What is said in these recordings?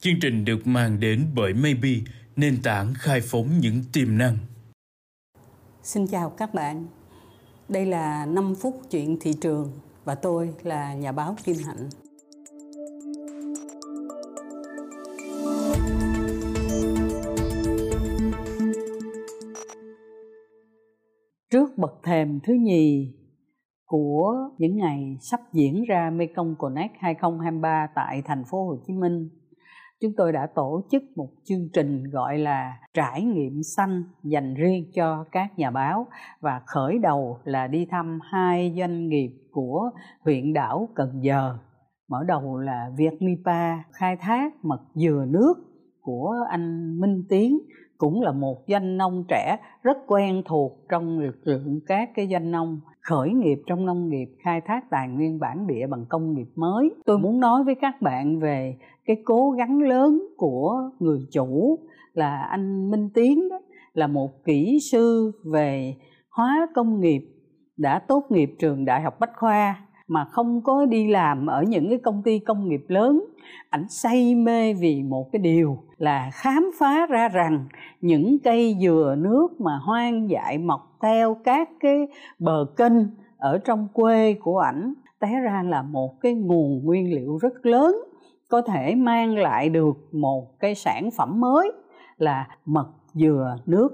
Chương trình được mang đến bởi Maybe, nền tảng khai phóng những tiềm năng. Xin chào các bạn. Đây là 5 phút chuyện thị trường và tôi là nhà báo Kim Hạnh. Trước bậc thềm thứ nhì của những ngày sắp diễn ra Mekong Connect 2023 tại thành phố Hồ Chí Minh, chúng tôi đã tổ chức một chương trình gọi là trải nghiệm xanh dành riêng cho các nhà báo và khởi đầu là đi thăm hai doanh nghiệp của huyện đảo Cần Giờ. Mở đầu là Việt Mipa khai thác mật dừa nước của anh Minh Tiến cũng là một doanh nông trẻ rất quen thuộc trong lực lượng các cái doanh nông, khởi nghiệp trong nông nghiệp, khai thác tài nguyên bản địa bằng công nghiệp mới. Tôi muốn nói với các bạn về cái cố gắng lớn của người chủ là anh minh tiến đó, là một kỹ sư về hóa công nghiệp, đã tốt nghiệp trường đại học bách khoa mà không có đi làm ở những cái công ty công nghiệp lớn. Ảnh say mê vì một cái điều là khám phá ra rằng những cây dừa nước mà hoang dại mọc theo các cái bờ kênh ở trong quê của ảnh té ra là một cái nguồn nguyên liệu rất lớn có thể mang lại được một cái sản phẩm mới là mật dừa nước.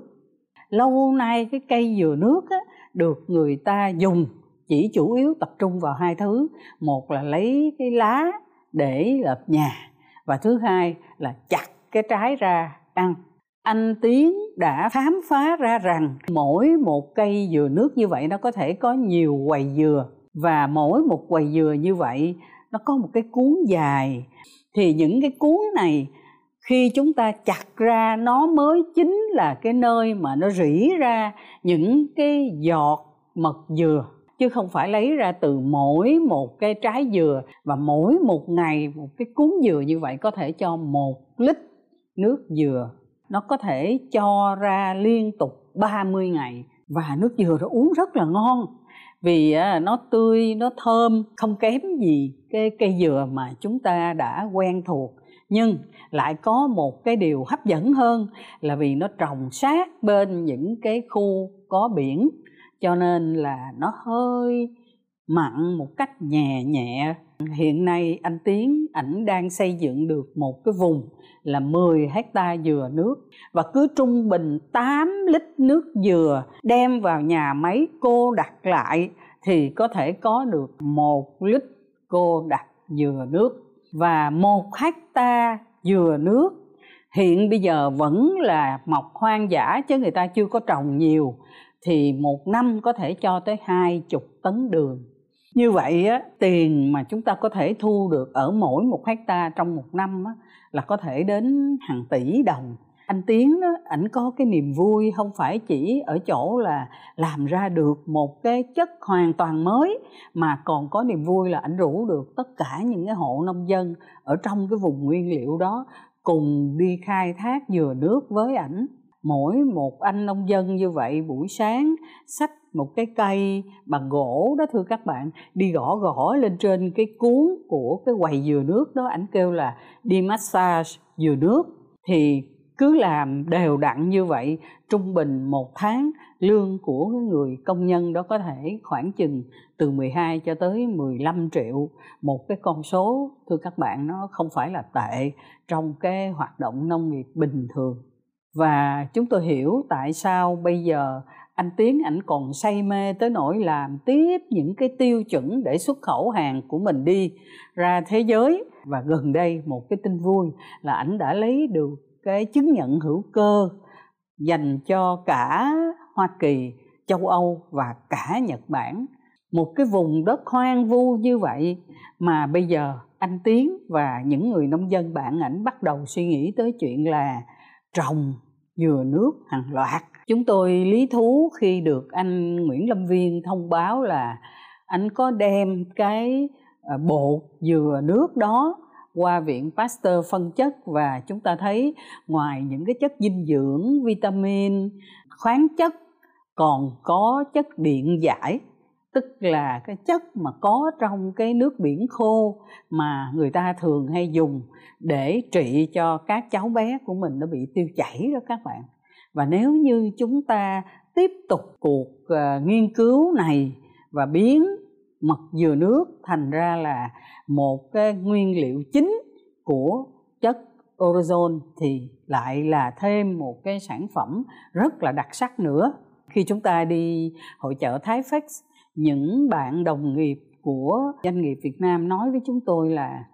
Lâu nay cái cây dừa nước á, được người ta dùng chỉ chủ yếu tập trung vào hai thứ. Một là lấy cái lá để lợp nhà và thứ hai là chặt cái trái ra ăn. Anh tiến đã khám phá ra rằng mỗi một cây dừa nước như vậy nó có thể có nhiều quầy dừa và mỗi một quầy dừa như vậy nó có một cái cuốn dài. Thì những cái cuốn này khi chúng ta chặt ra nó mới chính là cái nơi mà nó rỉ ra những cái giọt mật dừa chứ không phải lấy ra từ mỗi một cái trái dừa và mỗi một ngày một cái cuốn dừa như vậy có thể cho một lít nước dừa. Nó có thể cho ra liên tục 30 ngày và nước dừa nó uống rất là ngon. Vì nó tươi, nó thơm, không kém gì cái cây dừa mà chúng ta đã quen thuộc. Nhưng lại có một cái điều hấp dẫn hơn là vì nó trồng sát bên những cái khu có biển cho nên là nó hơi mặn một cách nhẹ nhẹ. Hiện nay anh tiến, ảnh đang xây dựng được một cái vùng là 10 hecta dừa nước và cứ trung bình 8 lít nước dừa đem vào nhà máy cô đặt lại thì có thể có được một lít cô đặt dừa nước. Và một hecta dừa nước hiện bây giờ vẫn là mọc hoang dã chứ người ta chưa có trồng nhiều thì một năm có thể cho tới hai chục tấn đường. Như vậy á, tiền mà chúng ta có thể thu được ở mỗi một hecta trong một năm á, là có thể đến hàng tỷ đồng. Anh tiến đó ảnh có cái niềm vui không phải chỉ ở chỗ là làm ra được một cái chất hoàn toàn mới mà còn có niềm vui là ảnh rủ được tất cả những cái hộ nông dân ở trong cái vùng nguyên liệu đó cùng đi khai thác dừa nước với ảnh mỗi một anh nông dân như vậy buổi sáng xách một cái cây bằng gỗ đó, thưa các bạn, đi gõ gõ lên trên cái cuốn của cái quầy dừa nước đó, ảnh kêu là đi massage dừa nước thì cứ làm đều đặn như vậy, trung bình một tháng, lương của người công nhân đó có thể khoảng chừng từ 12 cho tới 15 triệu. Một cái con số, thưa các bạn, nó không phải là tệ trong cái hoạt động nông nghiệp bình thường và chúng tôi hiểu tại sao bây giờ anh tiến ảnh còn say mê tới nỗi làm tiếp những cái tiêu chuẩn để xuất khẩu hàng của mình đi ra thế giới và gần đây một cái tin vui là ảnh đã lấy được cái chứng nhận hữu cơ dành cho cả Hoa Kỳ, châu Âu và cả Nhật Bản. Một cái vùng đất hoang vu như vậy mà bây giờ anh Tiến và những người nông dân bạn ảnh bắt đầu suy nghĩ tới chuyện là trồng dừa nước hàng loạt. Chúng tôi lý thú khi được anh Nguyễn Lâm Viên thông báo là anh có đem cái bột bộ dừa nước đó qua viện Pasteur phân chất và chúng ta thấy ngoài những cái chất dinh dưỡng, vitamin, khoáng chất còn có chất điện giải tức là cái chất mà có trong cái nước biển khô mà người ta thường hay dùng để trị cho các cháu bé của mình nó bị tiêu chảy đó các bạn. Và nếu như chúng ta tiếp tục cuộc uh, nghiên cứu này và biến mật dừa nước thành ra là một cái nguyên liệu chính của chất orezon thì lại là thêm một cái sản phẩm rất là đặc sắc nữa. Khi chúng ta đi hội chợ Thái Phách những bạn đồng nghiệp của doanh nghiệp Việt Nam nói với chúng tôi là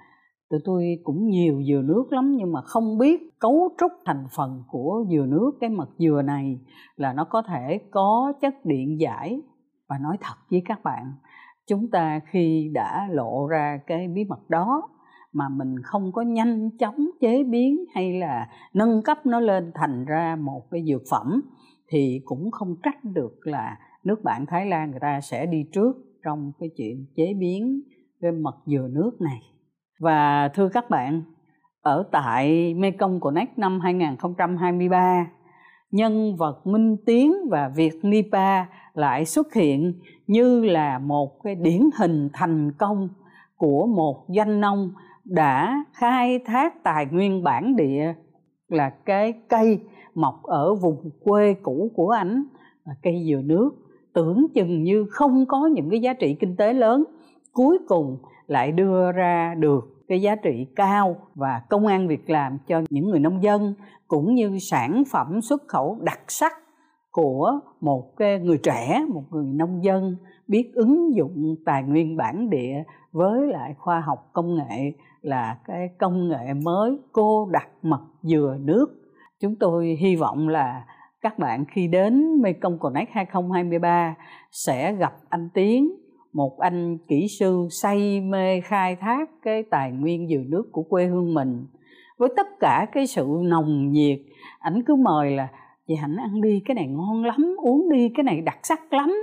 tụi tôi cũng nhiều dừa nước lắm, nhưng mà không biết cấu trúc thành phần của dừa nước, cái mật dừa này là nó có thể có chất điện giải. Và nói thật với các bạn, chúng ta khi đã lộ ra cái bí mật đó mà mình không có nhanh chóng chế biến hay là nâng cấp nó lên thành ra một cái dược phẩm thì cũng không trách được là nước bạn Thái Lan người ta sẽ đi trước trong cái chuyện chế biến cái mật dừa nước này. Và thưa các bạn, ở tại Mekong Connect năm 2023, nhân vật Minh Tiến và Việt Nipa lại xuất hiện như là một cái điển hình thành công của một doanh nông đã khai thác tài nguyên bản địa là cái cây mọc ở vùng quê cũ của ảnh là cây dừa nước tưởng chừng như không có những cái giá trị kinh tế lớn, cuối cùng lại đưa ra được cái giá trị cao và công an việc làm cho những người nông dân cũng như sản phẩm xuất khẩu đặc sắc của một cái người trẻ, một người nông dân biết ứng dụng tài nguyên bản địa với lại khoa học công nghệ là cái công nghệ mới, cô đặc mật dừa nước. Chúng tôi hy vọng là các bạn khi đến Mekong Connect 2023 sẽ gặp anh Tiến, một anh kỹ sư say mê khai thác cái tài nguyên dừa nước của quê hương mình. Với tất cả cái sự nồng nhiệt, ảnh cứ mời là chị hạnh ăn đi, cái này ngon lắm, uống đi, cái này đặc sắc lắm.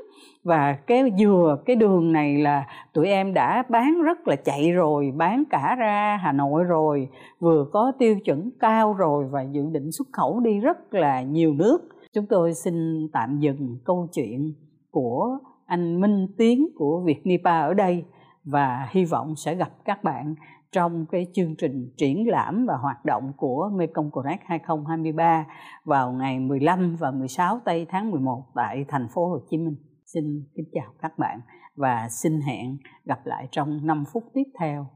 Và cái dừa, cái đường này là tụi em đã bán rất là chạy rồi, bán cả ra hà nội rồi, vừa có tiêu chuẩn cao rồi và dự định xuất khẩu đi rất là nhiều nước. Chúng tôi xin tạm dừng câu chuyện của anh minh tiến của việt nipa ở đây và hy vọng sẽ gặp các bạn trong cái chương trình triển lãm và hoạt động của Mekong Connect 2023 vào ngày 15 và 16 tây tháng 11 tại thành phố Hồ Chí Minh. Xin kính chào các bạn và xin hẹn gặp lại trong 5 phút tiếp theo.